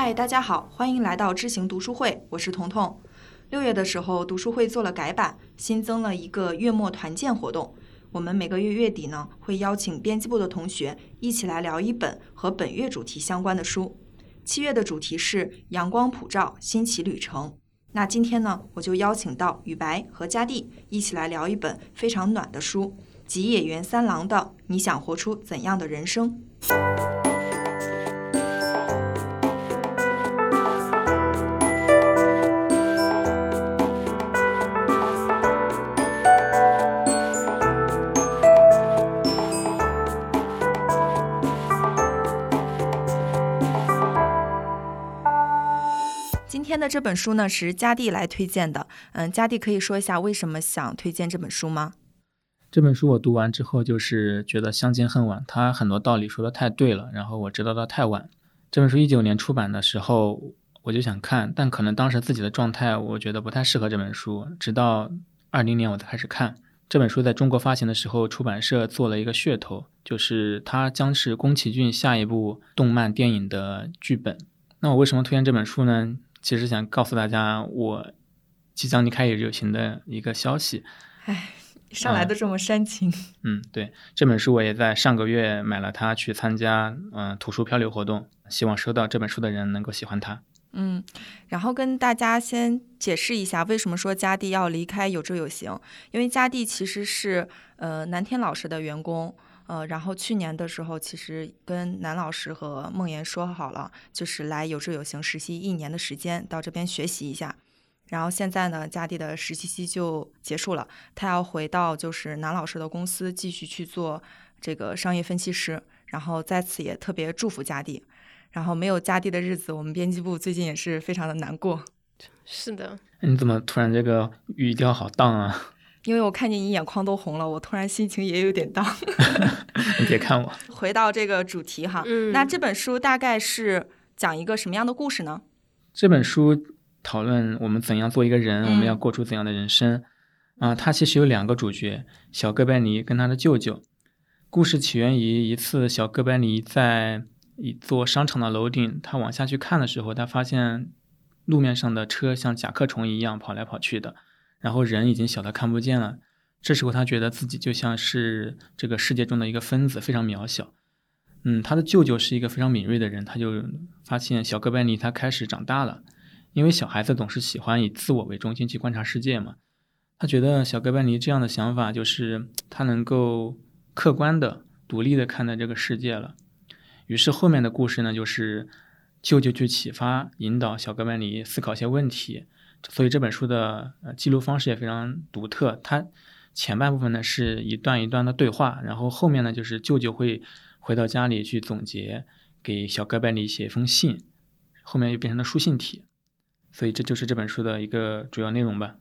嗨，大家好，欢迎来到知行读书会，我是彤彤。六月的时候，读书会做了改版，新增了一个月末团建活动。我们每个月月底呢，会邀请编辑部的同学一起来聊一本和本月主题相关的书。七月的主题是阳光普照，新奇旅程。那今天呢，我就邀请到雨白和佳蒂一起来聊一本非常暖的书，吉野源三郎的《你想活出怎样的人生》。今天的这本书呢是佳蒂来推荐的，嗯，佳蒂可以说一下为什么想推荐这本书吗？这本书我读完之后，就是觉得相见恨晚，他很多道理说的太对了，然后我知道的太晚。这本书一九年出版的时候，我就想看，但可能当时自己的状态，我觉得不太适合这本书。直到二零年我才开始看这本书，在中国发行的时候，出版社做了一个噱头，就是它将是宫崎骏下一部动漫电影的剧本。那我为什么推荐这本书呢？其实想告诉大家，我即将离开野友行的一个消息。唉，上来都这么煽情。嗯，对，这本书我也在上个月买了它，去参加嗯图书漂流活动，希望收到这本书的人能够喜欢它。嗯，然后跟大家先解释一下，为什么说佳蒂要离开有志有行？因为佳蒂其实是呃南天老师的员工。呃，然后去年的时候，其实跟南老师和梦妍说好了，就是来有志有行实习一年的时间，到这边学习一下。然后现在呢，佳弟的实习期就结束了，他要回到就是南老师的公司继续去做这个商业分析师。然后在此也特别祝福佳弟。然后没有佳弟的日子，我们编辑部最近也是非常的难过。是的，你怎么突然这个语调好荡啊？因为我看见你眼眶都红了，我突然心情也有点荡。你别看我。回到这个主题哈，嗯那这本书大概是讲一个什么样的故事呢？这本书讨论我们怎样做一个人，嗯我们要过出怎样的人生。啊、它其实有两个主角，小哥白尼跟他的舅舅。故事起源于一次，小哥白尼在一座商场的楼顶，他往下去看的时候，他发现路面上的车像甲壳虫一样跑来跑去的，然后人已经小的看不见了。这时候他觉得自己就像是这个世界中的一个分子，非常渺小。嗯，他的舅舅是一个非常敏锐的人，他就发现小哥白尼他开始长大了，因为小孩子总是喜欢以自我为中心去观察世界嘛。他觉得小哥白尼这样的想法就是他能够客观的、独立的看待这个世界了。于是后面的故事呢，就是舅舅去启发、引导小哥白尼思考一些问题。所以这本书的呃记录方式也非常独特。它前半部分呢是一段一段的对话，然后后面呢就是舅舅会回到家里去总结，给小哥白尼写一封信，后面又变成了书信体。所以这就是这本书的一个主要内容吧。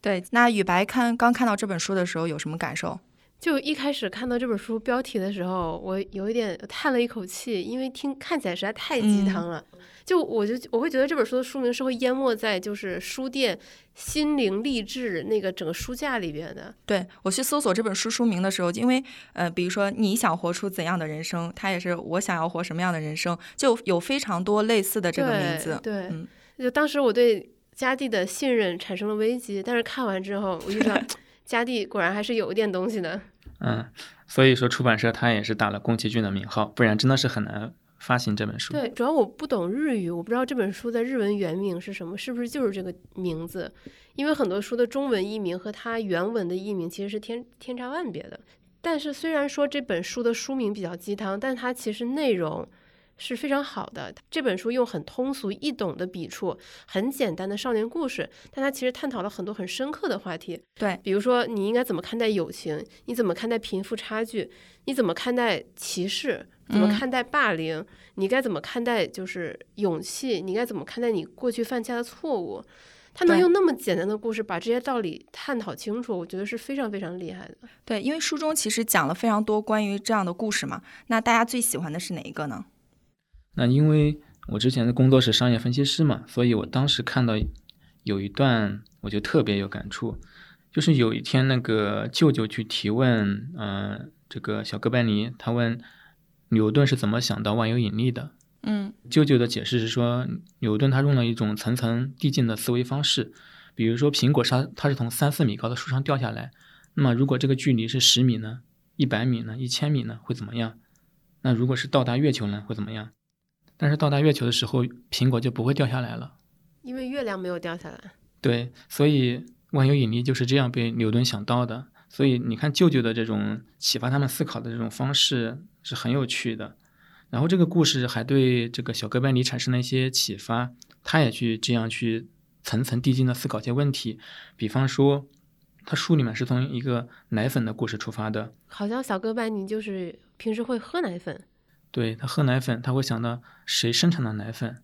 对，那雨白看刚看到这本书的时候有什么感受？就一开始看到这本书标题的时候，我有一点叹了一口气，因为听看起来实在太鸡汤了。就我就我会觉得这本书的书名是会淹没在就是书店心灵励志那个整个书架里边的。对我去搜索这本书书名的时候，因为呃，比如说你想活出怎样的人生，它也是我想要活什么样的人生，就有非常多类似的这个名字。对，嗯就当时我对嘉蒂的信任产生了危机，但是看完之后，我就想，佳蒂果然还是有一点东西的。嗯，所以说出版社他也是打了宫崎骏的名号，不然真的是很难发行这本书。对，主要我不懂日语，我不知道这本书在日文原名是什么，是不是就是这个名字？因为很多书的中文译名和它原文的译名其实是天天差万别的。但是虽然说这本书的书名比较鸡汤，但它其实内容是非常好的。这本书用很通俗易懂的笔触，很简单的少年故事，但它其实探讨了很多很深刻的话题。对，比如说你应该怎么看待友情，你怎么看待贫富差距，你怎么看待歧视，怎么嗯看待霸凌，你该怎么看待就是勇气，你该怎么看待你过去犯下的错误。他能用那么简单的故事把这些道理探讨清楚，我觉得是非常非常厉害的。对，因为书中其实讲了非常多关于这样的故事嘛。那大家最喜欢的是哪一个呢？那因为我之前的工作是商业分析师嘛，所以我当时看到有一段我就特别有感触，就是有一天那个舅舅去提问，嗯、这个小哥白尼他问牛顿是怎么想到万有引力的，嗯舅舅的解释是说，牛顿他用了一种层层递进的思维方式，比如说苹果它它是从三四米高的树上掉下来，那么如果这个距离是十米呢，一百米呢，一千米呢，会怎么样？那如果是到达月球呢，会怎么样？但是到达月球的时候，苹果就不会掉下来了。因为月亮没有掉下来。对，所以万有引力就是这样被牛顿想到的。所以你看，舅舅的这种启发他们思考的这种方式是很有趣的。然后这个故事还对这个小哥白尼产生了一些启发，他也去这样去层层递进的思考一些问题。比方说，他书里面是从一个奶粉的故事出发的，好像小哥白尼就是平时会喝奶粉，对他喝奶粉，他会想到谁生产的奶粉，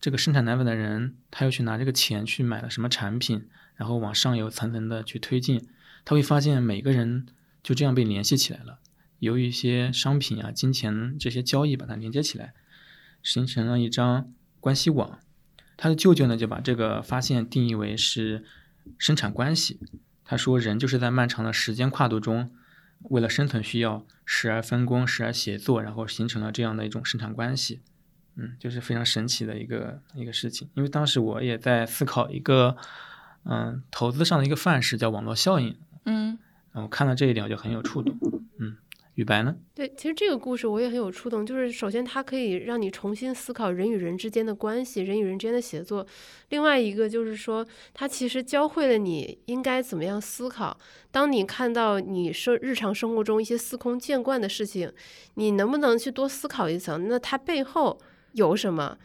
这个生产奶粉的人，他又去拿这个钱去买了什么产品，然后往上游层层的去推进，他会发现每个人就这样被联系起来了，由一些商品啊、金钱这些交易把它连接起来，形成了一张关系网。他的舅舅呢就把这个发现定义为是生产关系。他说，人就是在漫长的时间跨度中，为了生存需要，时而分工，时而协作，然后形成了这样的一种生产关系。嗯，就是非常神奇的一个一个事情。因为当时我也在思考一个，嗯，投资上的一个范式，叫网络效应。嗯然后我看到这一点，我就很有触动。嗯，雨白呢？对，其实这个故事我也很有触动，就是首先它可以让你重新思考人与人之间的关系，人与人之间的协作。另外一个就是说，它其实教会了你应该怎么样思考。当你看到你生日常生活中一些司空见惯的事情，你能不能去多思考一层？那它背后有什么？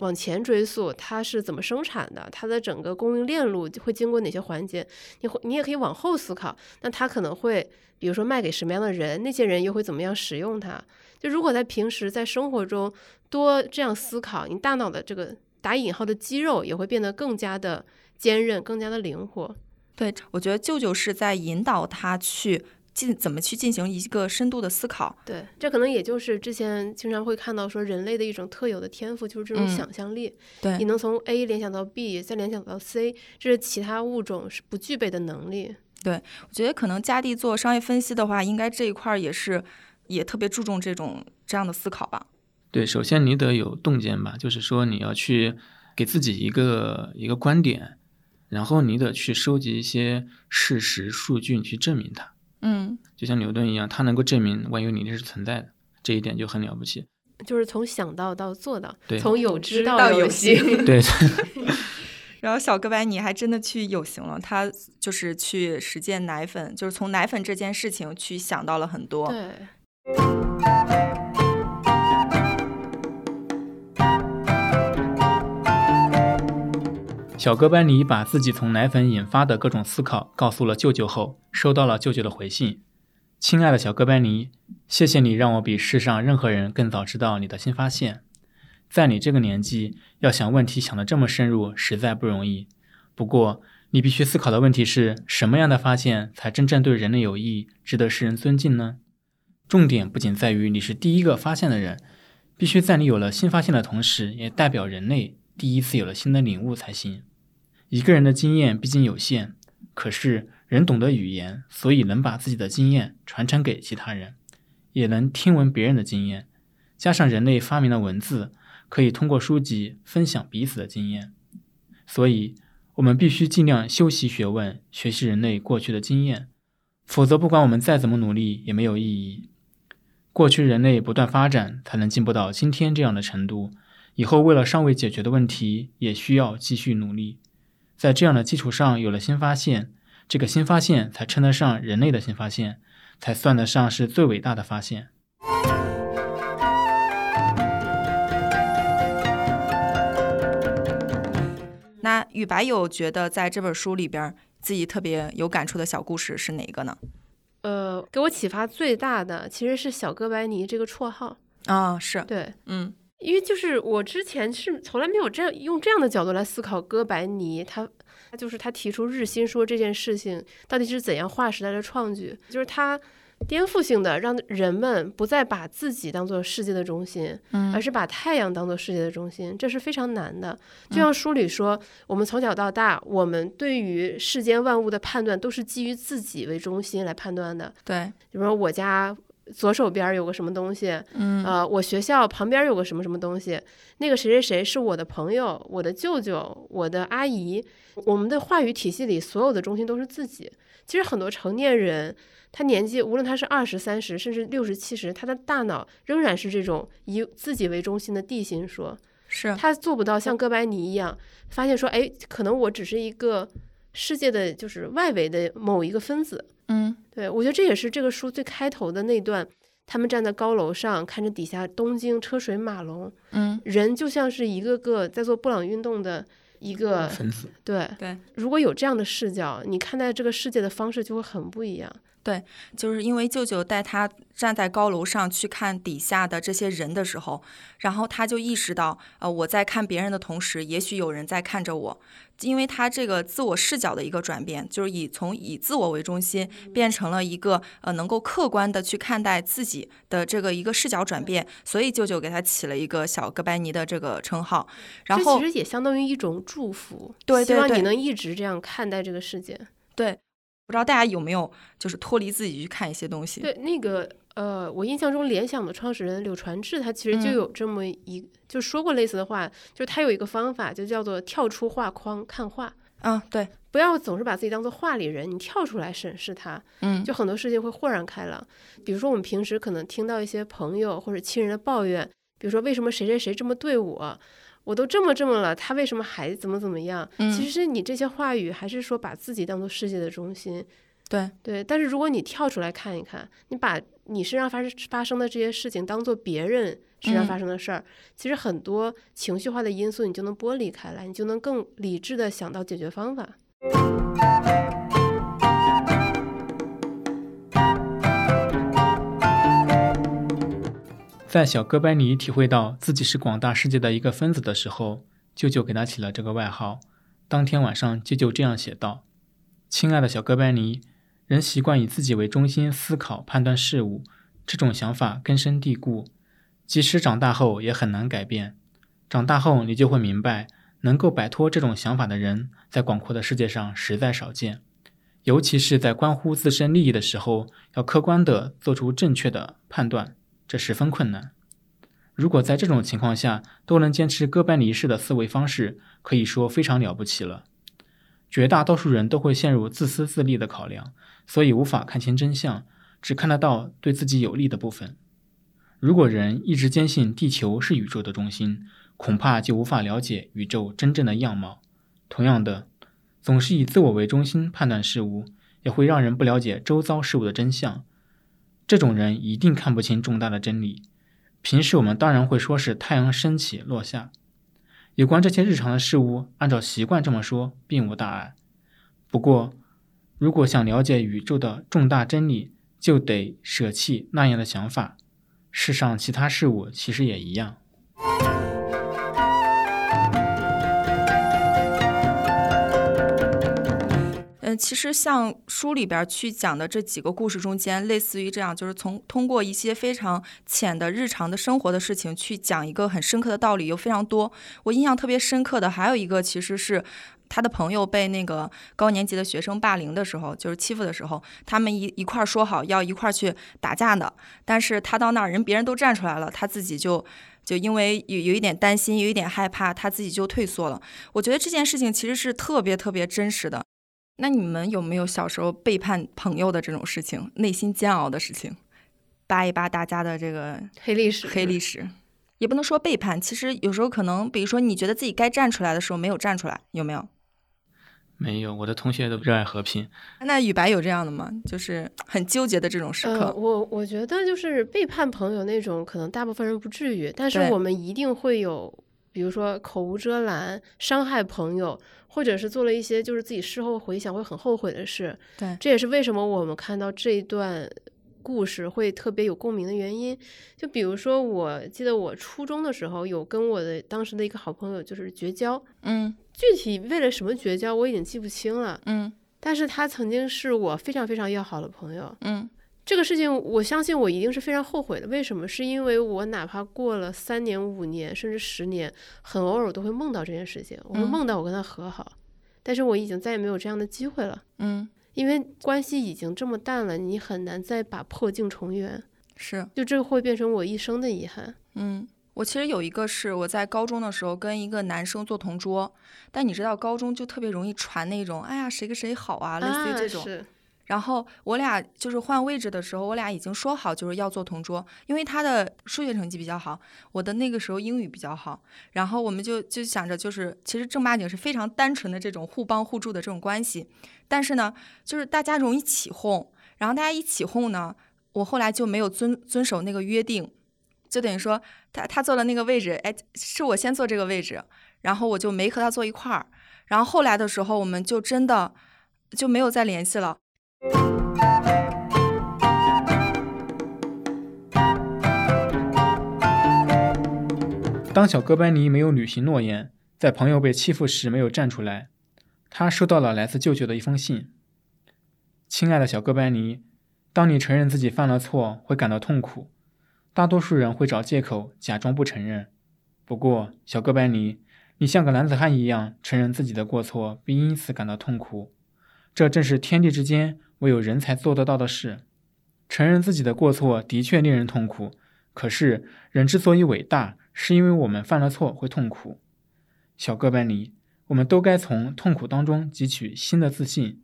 往前追溯，它是怎么生产的？它的整个供应链路会经过哪些环节？你会，你也可以往后思考。那它可能会，比如说卖给什么样的人，那些人又会怎么样使用它？就如果在平时在生活中多这样思考，你大脑的这个打引号的肌肉也会变得更加的坚韧，更加的灵活。对，我觉得舅舅是在引导他去进怎么去进行一个深度的思考。对，这可能也就是之前经常会看到说人类的一种特有的天赋，就是这种嗯想象力。对你能从 A 联想到 B，再联想到 C，这是其他物种是不具备的能力。对我觉得可能佳地做商业分析的话，应该这一块儿也是也特别注重这种这样的思考吧。对，首先你得有洞见吧，就是说你要去给自己一个一个观点，然后你得去收集一些事实数据，你去证明它。嗯，就像牛顿一样，他能够证明万有引力是存在的，这一点就很了不起。就是从想到到做到，对从有知到到有行。对 然后小哥白尼还真的去有形了，他就是去实践奶粉，就是从奶粉这件事情去想到了很多。对，小哥白尼把自己从奶粉引发的各种思考告诉了舅舅后，收到了舅舅的回信：“亲爱的小哥白尼，谢谢你让我比世上任何人更早知道你的新发现。在你这个年纪，要想问题想得这么深入，实在不容易。不过，你必须思考的问题是什么样的发现才真正对人类有益，值得世人尊敬呢？重点不仅在于你是第一个发现的人，必须在你有了新发现的同时，也代表人类第一次有了新的领悟才行。一个人的经验毕竟有限，可是人懂得语言，所以能把自己的经验传承给其他人，也能听闻别人的经验。加上人类发明了文字，可以通过书籍分享彼此的经验。所以，我们必须尽量修习学问，学习人类过去的经验，否则不管我们再怎么努力，也没有意义。过去人类不断发展，才能进步到今天这样的程度。以后为了尚未解决的问题，也需要继续努力。在这样的基础上有了新发现，这个新发现才称得上人类的新发现，才算得上是最伟大的发现。那雨白有觉得在这本书里边自己特别有感触的小故事是哪个呢？呃，给我启发最大的其实是小哥白尼这个绰号。啊、是，对，嗯因为就是我之前是从来没有这样用这样的角度来思考哥白尼，他他就是他提出日心说这件事情到底是怎样划时代的创举，就是他颠覆性的让人们不再把自己当做世界的中心，嗯而是把太阳当做世界的中心，这是非常难的。就像书里说，我们从小到大，我们对于世间万物的判断都是基于自己为中心来判断的。对，比如说我家左手边有个什么东西，嗯呃，我学校旁边有个什么什么东西，那个谁谁谁是我的朋友，我的舅舅，我的阿姨。我们的话语体系里，所有的中心都是自己。其实很多成年人，他年纪无论他是二十三十，甚至六十七十，他的大脑仍然是这种以自己为中心的地心说。是他做不到像哥白尼一样，发现说，哎，可能我只是一个世界的就是外围的某一个分子。嗯对我觉得这也是这个书最开头的那段，他们站在高楼上，看着底下东京车水马龙，嗯人就像是一个个在做布朗运动的一个分子。对对，如果有这样的视角，你看待这个世界的方式就会很不一样。就是因为舅舅带他站在高楼上去看底下的这些人的时候，然后他就意识到，呃，我在看别人的同时，也许有人在看着我。因为他这个自我视角的一个转变，就是以从以自我为中心变成了一个呃能够客观的去看待自己的这个一个视角转变，所以舅舅给他起了一个小哥白尼的这个称号。然后其实也相当于一种祝福，对对对希望你能一直这样看待这个世界。对，不知道大家有没有就是脱离自己去看一些东西？对，那个呃，我印象中联想的创始人柳传志，他其实就嗯有这么一，就说过类似的话，就是他有一个方法，就叫做跳出画框看画。啊，对，不要总是把自己当做画里人，你跳出来审视它，嗯，就很多事情会豁然开朗。比如说，我们平时可能听到一些朋友或者亲人的抱怨，比如说为什么谁谁谁这么对我，我都这么这么了，他为什么还怎么怎么样？嗯其实你这些话语还是说把自己当做世界的中心，对，对。但是如果你跳出来看一看，你把你身上发生发生的这些事情当做别人身上嗯发生的事儿，其实很多情绪化的因素你就能剥离开来，你就能更理智的想到解决方法。在小哥白尼体会到自己是广大世界的一个分子的时候，舅舅给他起了这个外号。当天晚上，舅舅这样写道：“亲爱的小哥白尼，人习惯以自己为中心思考、判断事物，这种想法根深蒂固，即使长大后也很难改变。长大后，你就会明白，能够摆脱这种想法的人，在广阔的世界上实在少见。尤其是在关乎自身利益的时候，要客观地做出正确的判断。”这十分困难。如果在这种情况下都能坚持哥白尼式的思维方式，可以说非常了不起了。绝大多数人都会陷入自私自利的考量，所以无法看清真相，只看得到对自己有利的部分。如果人一直坚信地球是宇宙的中心，恐怕就无法了解宇宙真正的样貌。同样的，总是以自我为中心判断事物，也会让人不了解周遭事物的真相。这种人一定看不清重大的真理。平时我们当然会说是太阳升起落下，有关这些日常的事物，按照习惯这么说并无大碍。不过，如果想了解宇宙的重大真理，就得舍弃那样的想法。世上其他事物其实也一样。嗯，其实像书里边去讲的这几个故事中间，类似于这样，就是从通过一些非常浅的日常的生活的事情去讲一个很深刻的道理，有非常多。我印象特别深刻的还有一个，其实是他的朋友被那个高年级的学生霸凌的时候，就是欺负的时候，他们一一块儿说好要一块儿去打架的，但是他到那儿人别人都站出来了，他自己就。就因为有有一点担心，有一点害怕，他自己就退缩了。我觉得这件事情其实是特别特别真实的。那你们有没有小时候背叛朋友的这种事情，内心煎熬的事情？扒一扒大家的这个黑历史，黑历史，也不能说背叛。其实有时候可能，比如说你觉得自己该站出来的时候没有站出来，有没有？没有，我的同学都热爱和平。那雨白有这样的吗？就是很纠结的这种时刻。呃、我我觉得就是背叛朋友那种，可能大部分人不至于，但是我们一定会有，比如说口无遮拦、伤害朋友，或者是做了一些就是自己事后回想会很后悔的事。对，这也是为什么我们看到这一段故事会特别有共鸣的原因。就比如说，我记得我初中的时候有跟我的当时的一个好朋友就是绝交，嗯具体为了什么绝交我已经记不清了，嗯但是他曾经是我非常非常要好的朋友。嗯这个事情，我相信我一定是非常后悔的。为什么？是因为我哪怕过了三年、五年，甚至十年，很偶尔都会梦到这件事情。我会嗯梦到我跟他和好，但是我已经再也没有这样的机会了，嗯，因为关系已经这么淡了，你很难再把破镜重圆。是，就这个会变成我一生的遗憾。嗯。我其实有一个是我在高中的时候跟一个男生做同桌，但你知道高中就特别容易传那种，哎呀谁跟谁好啊，类似于这种。是然后我俩就是换位置的时候，我俩已经说好就是要做同桌，因为他的数学成绩比较好，我的那个时候英语比较好，然后我们就就想着就是其实正八经是非常单纯的这种互帮互助的这种关系，但是呢，就是大家容易起哄，然后大家一起哄呢，我后来就没有遵遵守那个约定。就等于说，他他坐的那个位置，哎，是我先坐这个位置，然后我就没和他坐一块儿。然后后来的时候，我们就真的就没有再联系了。当小哥白尼没有履行诺言，在朋友被欺负时没有站出来，他收到了来自舅舅的一封信。亲爱的小哥白尼，当你承认自己犯了错，会感到痛苦。大多数人会找借口假装不承认。不过，小哥白尼，你像个男子汉一样承认自己的过错，并因此感到痛苦。这正是天地之间唯有人才做得到的事。承认自己的过错的确令人痛苦，可是人之所以伟大。是因为我们犯了错会痛苦，小哥白尼，我们都该从痛苦当中汲取新的自信，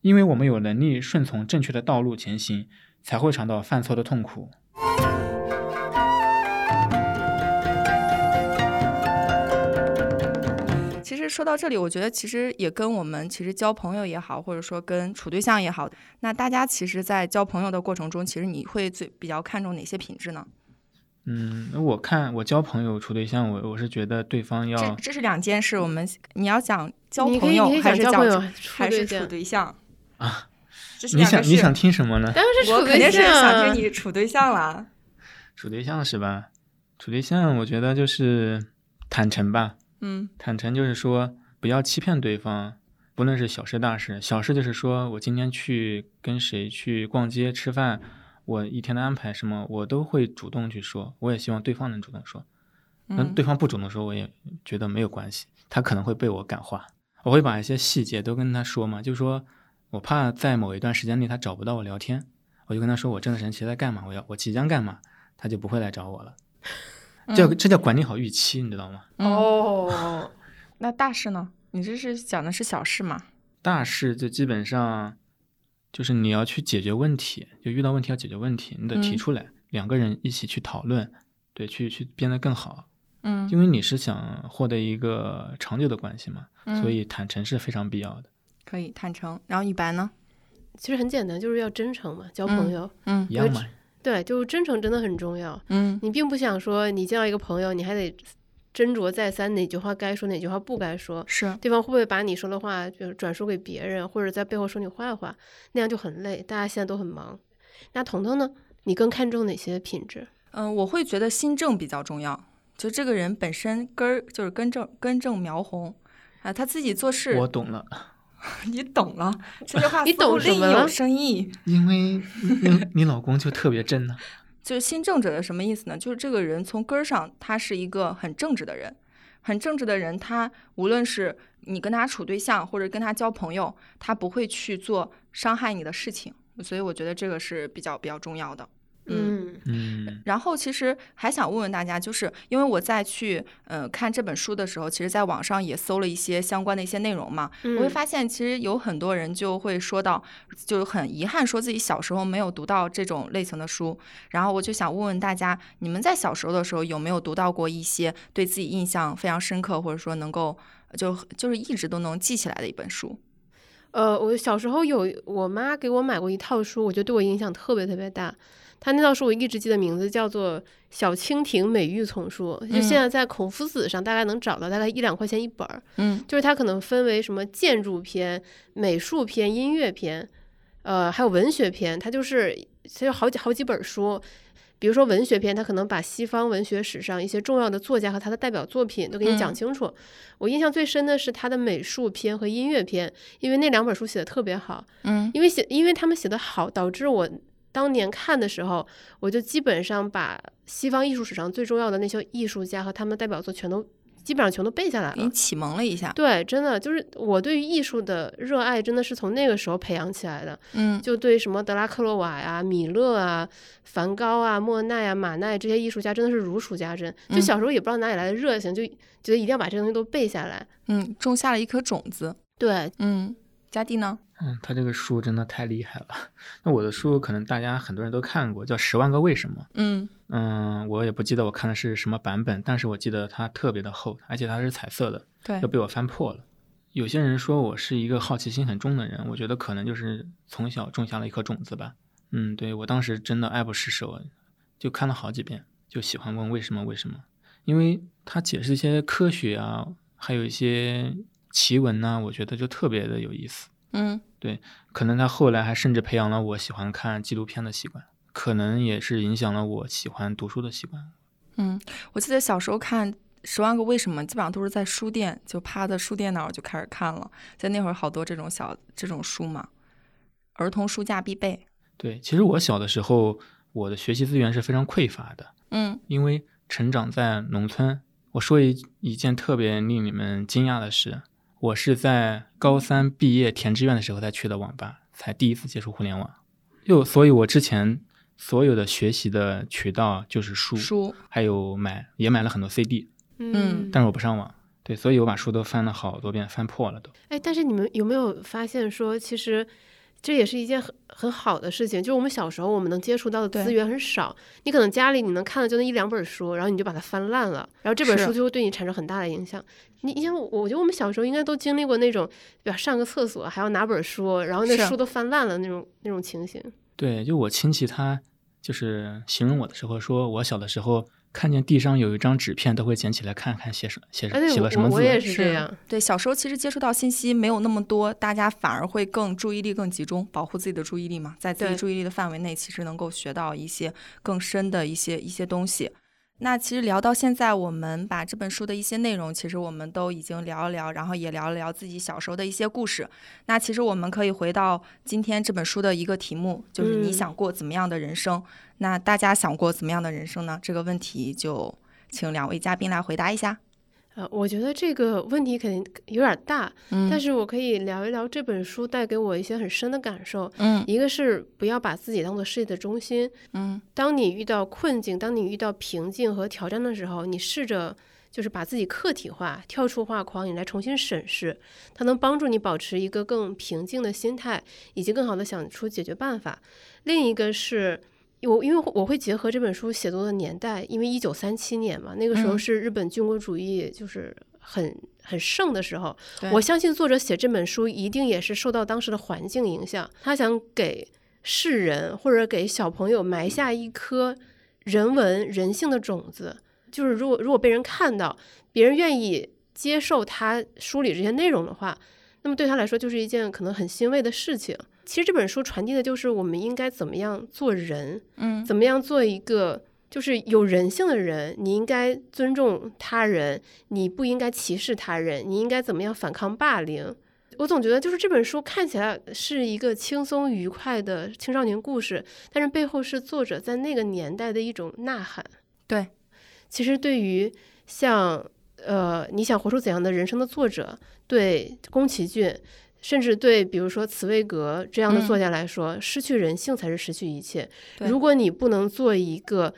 因为我们有能力顺从正确的道路前行，才会尝到犯错的痛苦。实说到这里，我觉得其实也跟我们其实交朋友也好，或者说跟处对象也好，那大家其实，在交朋友的过程中，其实你会最比较看重哪些品质呢？嗯，那我看我交朋友处对象，我我是觉得对方要这这是两件事。我们你要讲交朋友还是交朋友还是处对象 啊？你想你想听什么呢？当然是处对象，肯定是想听你处对象了。处对象是吧？处对象，我觉得就是坦诚吧。嗯，坦诚就是说不要欺骗对方，不论是小事大事。小事就是说我今天去跟谁去逛街吃饭。我一天的安排什么，我都会主动去说。我也希望对方能主动说。那对方不主动说，我也觉得没有关系。他可能会被我感化。我会把一些细节都跟他说嘛，就是说我怕在某一段时间内他找不到我聊天，我就跟他说我这段时间其在干嘛，我要我即将干嘛，他就不会来找我了。叫这叫管理好预期，你知道吗？哦，那大事呢？你这是讲的是小事吗？大事就基本上。就是你要去解决问题，就遇到问题要解决问题，你得提出来，两个人一起去讨论，对，去去变得更好。嗯，因为你是想获得一个长久的关系嘛，所以坦诚是非常必要的。可以坦诚，然后一般呢？其实很简单，就是要真诚嘛，交朋友，嗯，一样嘛。对，就是真诚真的很重要。嗯，你并不想说你见到一个朋友，你还得。斟酌再三，哪句话该说，哪句话不该说，是对方会不会把你说的话就转述给别人，或者在背后说你坏话，那样就很累。大家现在都很忙。那彤彤呢？你更看重哪些品质？嗯，我会觉得心正比较重要，就这个人本身根儿就是根正根正苗红啊，他自己做事。我懂了，你懂了，这句话你懂什么？有深意。因为你 你老公就特别真呢。就是新政者的什么意思呢？就是这个人从根儿上，他是一个很正直的人，很正直的人。他无论是你跟他处对象，或者跟他交朋友，他不会去做伤害你的事情。所以我觉得这个是比较比较重要的。嗯嗯，然后其实还想问问大家，就是因为我在去呃看这本书的时候，其实在网上也搜了一些相关的一些内容嘛，我会发现其实有很多人就会说到，就很遗憾说自己小时候没有读到这种类型的书。然后我就想问问大家，你们在小时候的时候有没有读到过一些对自己印象非常深刻，或者说能够就就是一直都能记起来的一本书？呃，我小时候有我妈给我买过一套书，我觉得对我影响特别特别大。他那套书我一直记得名字叫做《小蜻蜓美育丛书》，就现在在孔夫子上大概能找到，大概一两块钱一本儿。嗯，就是它可能分为什么建筑篇、美术篇、音乐篇，呃，还有文学篇。它就是它有好几好几本书。比如说文学篇，它可能把西方文学史上一些重要的作家和他的代表作品都给你讲清楚。我印象最深的是他的美术篇和音乐篇，因为那两本书写的特别好。嗯，因为写因为他们写的好，导致我。当年看的时候，我就基本上把西方艺术史上最重要的那些艺术家和他们的代表作全都基本上全都背下来了。给你启蒙了一下。对，真的就是我对于艺术的热爱，真的是从那个时候培养起来的。嗯，就对什么德拉克洛瓦呀、米勒啊、梵高啊、莫奈啊、马奈这些艺术家，真的是如数家珍。就嗯小时候也不知道哪里来的热情，就觉得一定要把这些东西都背下来。嗯，种下了一颗种子。对，嗯，佳蒂呢？嗯，他这个书真的太厉害了。那我的书可能大家很多人都看过，叫《十万个为什么》。嗯嗯，我也不记得我看的是什么版本，但是我记得它特别的厚，而且它是彩色的，对都被我翻破了。有些人说我是一个好奇心很重的人，我觉得可能就是从小种下了一颗种子吧。嗯，对我当时真的爱不释手，就看了好几遍，就喜欢问为什么为什么，因为他解释一些科学啊，还有一些奇闻呢、我觉得就特别的有意思。嗯对可能他后来还甚至培养了我喜欢看纪录片的习惯，可能也是影响了我喜欢读书的习惯。嗯，我记得小时候看《十万个为什么》，基本上都是在书店，就趴在书店那儿就开始看了。在那会儿好多这种小这种书嘛，儿童书架必备。对，其实我小的时候，我的学习资源是非常匮乏的，嗯因为成长在农村。我说一一件特别令你们惊讶的事，我是在高三毕业填志愿的时候才去的网吧，才第一次接触互联网。又所以，我之前所有的学习的渠道就是书，书还有买也买了很多 CD，嗯但是我不上网。对，所以我把书都翻了好多遍，翻破了都。哎，但是你们有没有发现说，其实这也是一件很很好的事情，就是我们小时候我们能接触到的资源很少，你可能家里你能看的就那一两本书，然后你就把它翻烂了，然后这本书就会对你产生很大的影响。你你像，我我觉得我们小时候应该都经历过那种，对吧？上个厕所还要拿本书，然后那书都翻烂了那种那种情形。对，就我亲戚他就是形容我的时候说，我小的时候看见地上有一张纸片，都会捡起来看看写什写什么写了什么字。我我也是这样，对，小时候其实接触到信息没有那么多，大家反而会更注意力更集中，保护自己的注意力嘛，在自己注意力的范围内，其实能够学到一些更深的一些一些东西。那其实聊到现在，我们把这本书的一些内容，其实我们都已经聊一聊，然后也聊一聊自己小时候的一些故事。那其实我们可以回到今天这本书的一个题目，就是你嗯想过怎么样的人生？那大家想过怎么样的人生呢？这个问题就请两位嘉宾来回答一下。呃，我觉得这个问题肯定有点大，嗯但是我可以聊一聊这本书带给我一些很深的感受。嗯一个是不要把自己当做世界的中心，嗯当你遇到困境，当你遇到瓶颈和挑战的时候，你试着就是把自己客体化，跳出画框，你来重新审视，它能帮助你保持一个更平静的心态，以及更好的想出解决办法。另一个是。我因为我会结合这本书写作的年代，因为一九三七年嘛，那个时候嗯是日本军国主义就是很很盛的时候，我相信作者写这本书一定也是受到当时的环境影响，他想给世人或者给小朋友埋下一颗人文人性的种子。就是如果如果被人看到，别人愿意接受他梳理这些内容的话，那么对他来说就是一件可能很欣慰的事情。其实这本书传递的就是我们应该怎么样做人，嗯怎么样做一个就是有人性的人，你应该尊重他人，你不应该歧视他人，你应该怎么样反抗霸凌。我总觉得，就是这本书看起来是一个轻松愉快的青少年故事，但是背后是作者在那个年代的一种呐喊。对，其实对于像呃你想活出怎样的人生的作者，对宫崎骏，甚至对比如说茨威格这样的作嗯家来说，失去人性才是失去一切。如果你不能做一个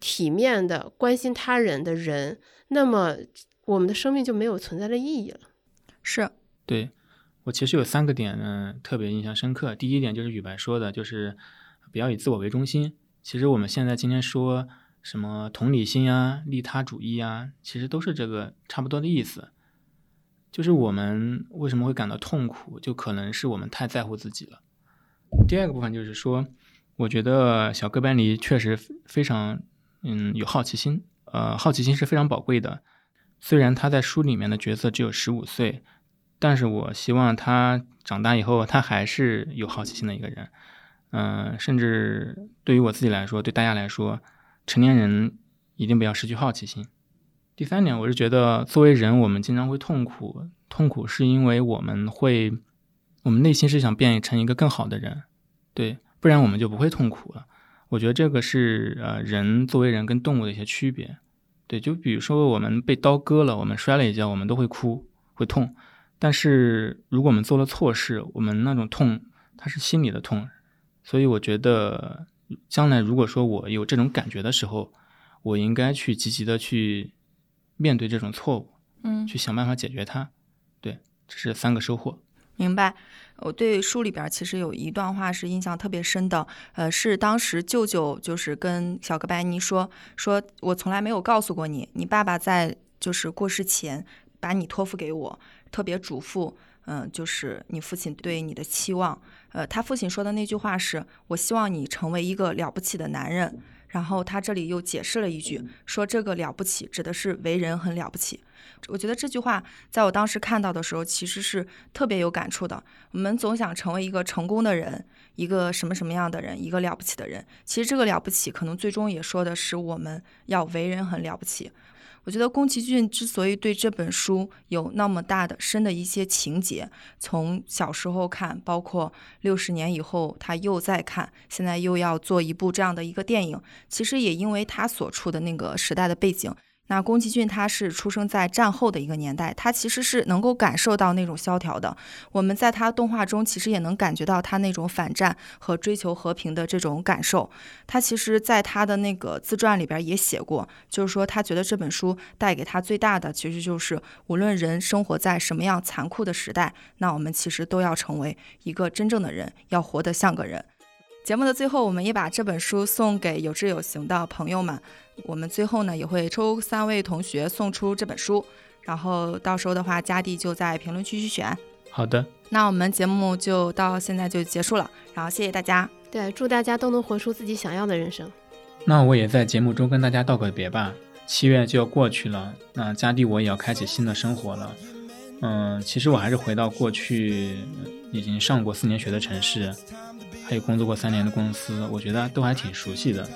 体面的、关心他人的人，那么我们的生命就没有存在的意义了。是，对我其实有三个点呢，特别印象深刻。第一点就是宇白说的，就是不要以自我为中心。其实我们现在今天说什么同理心啊、利他主义啊，其实都是这个差不多的意思。就是我们为什么会感到痛苦，就可能是我们太在乎自己了。第二个部分就是说，我觉得小哥白尼确实非常嗯有好奇心，呃，好奇心是非常宝贵的。虽然他在书里面的角色只有十五岁，但是我希望他长大以后，他还是有好奇心的一个人。嗯、甚至对于我自己来说，对大家来说，成年人一定不要失去好奇心。第三点，我是觉得作为人，我们经常会痛苦，痛苦是因为我们会，我们内心是想变成一个更好的人，对，不然我们就不会痛苦了。我觉得这个是呃人作为人跟动物的一些区别。对，就比如说我们被刀割了，我们摔了一跤，我们都会哭，会痛。但是如果我们做了错事，我们那种痛，它是心里的痛。所以我觉得，将来如果说我有这种感觉的时候，我应该去积极的去面对这种错误，嗯，去想办法解决它。对，这是三个收获。明白。我对书里边其实有一段话是印象特别深的，呃，是当时舅舅就是跟小哥白尼说，说我从来没有告诉过你，你爸爸在就是过世前把你托付给我，特别嘱咐，嗯，就是你父亲对你的期望，呃，他父亲说的那句话是，我希望你成为一个了不起的男人。然后他这里又解释了一句，说这个了不起指的是为人很了不起。我觉得这句话在我当时看到的时候，其实是特别有感触的。我们总想成为一个成功的人，一个什么什么样的人，一个了不起的人。其实这个了不起，可能最终也说的是我们要为人很了不起。我觉得宫崎骏之所以对这本书有那么大的深的一些情节，从小时候看，包括六十年以后他又在看，现在又要做一部这样的一个电影，其实也因为他所处的那个时代的背景。那宫崎骏他是出生在战后的一个年代，他其实是能够感受到那种萧条的。我们在他动画中其实也能感觉到他那种反战和追求和平的这种感受。他其实在他的那个自传里边也写过，就是说他觉得这本书带给他最大的，其实就是无论人生活在什么样残酷的时代，那我们其实都要成为一个真正的人，要活得像个人。节目的最后，我们也把这本书送给有志有行的朋友们。我们最后呢也会抽三位同学送出这本书，然后到时候的话，佳弟就在评论区去选。好的，那我们节目就到现在就结束了，然后谢谢大家。对，祝大家都能活出自己想要的人生。那我也在节目中跟大家道个别吧。七月就要过去了，那佳弟我也要开启新的生活了。嗯，其实我还是回到过去已经上过四年学的城市。还有工作过三年的公司，我觉得都还挺熟悉的，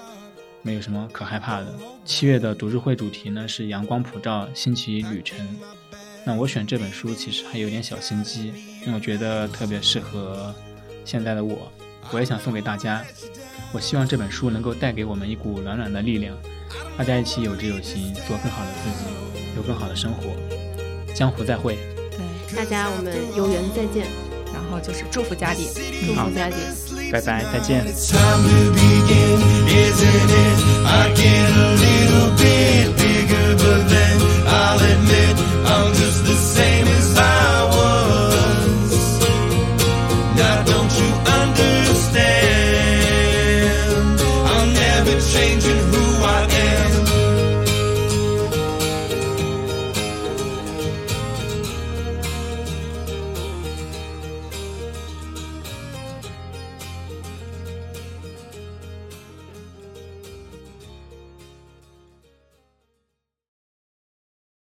没有什么可害怕的。七月的读书会主题呢是阳光普照，新奇旅程。那我选这本书其实还有点小心机，因为我觉得特别适合现在的我，我也想送给大家。我希望这本书能够带给我们一股暖暖的力量，大家一起有志有行，做更好的自己，有更好的生活。江湖再会，对，大家我们有缘再见，然后就是祝福佳蒂，祝福佳蒂。拜拜，再见。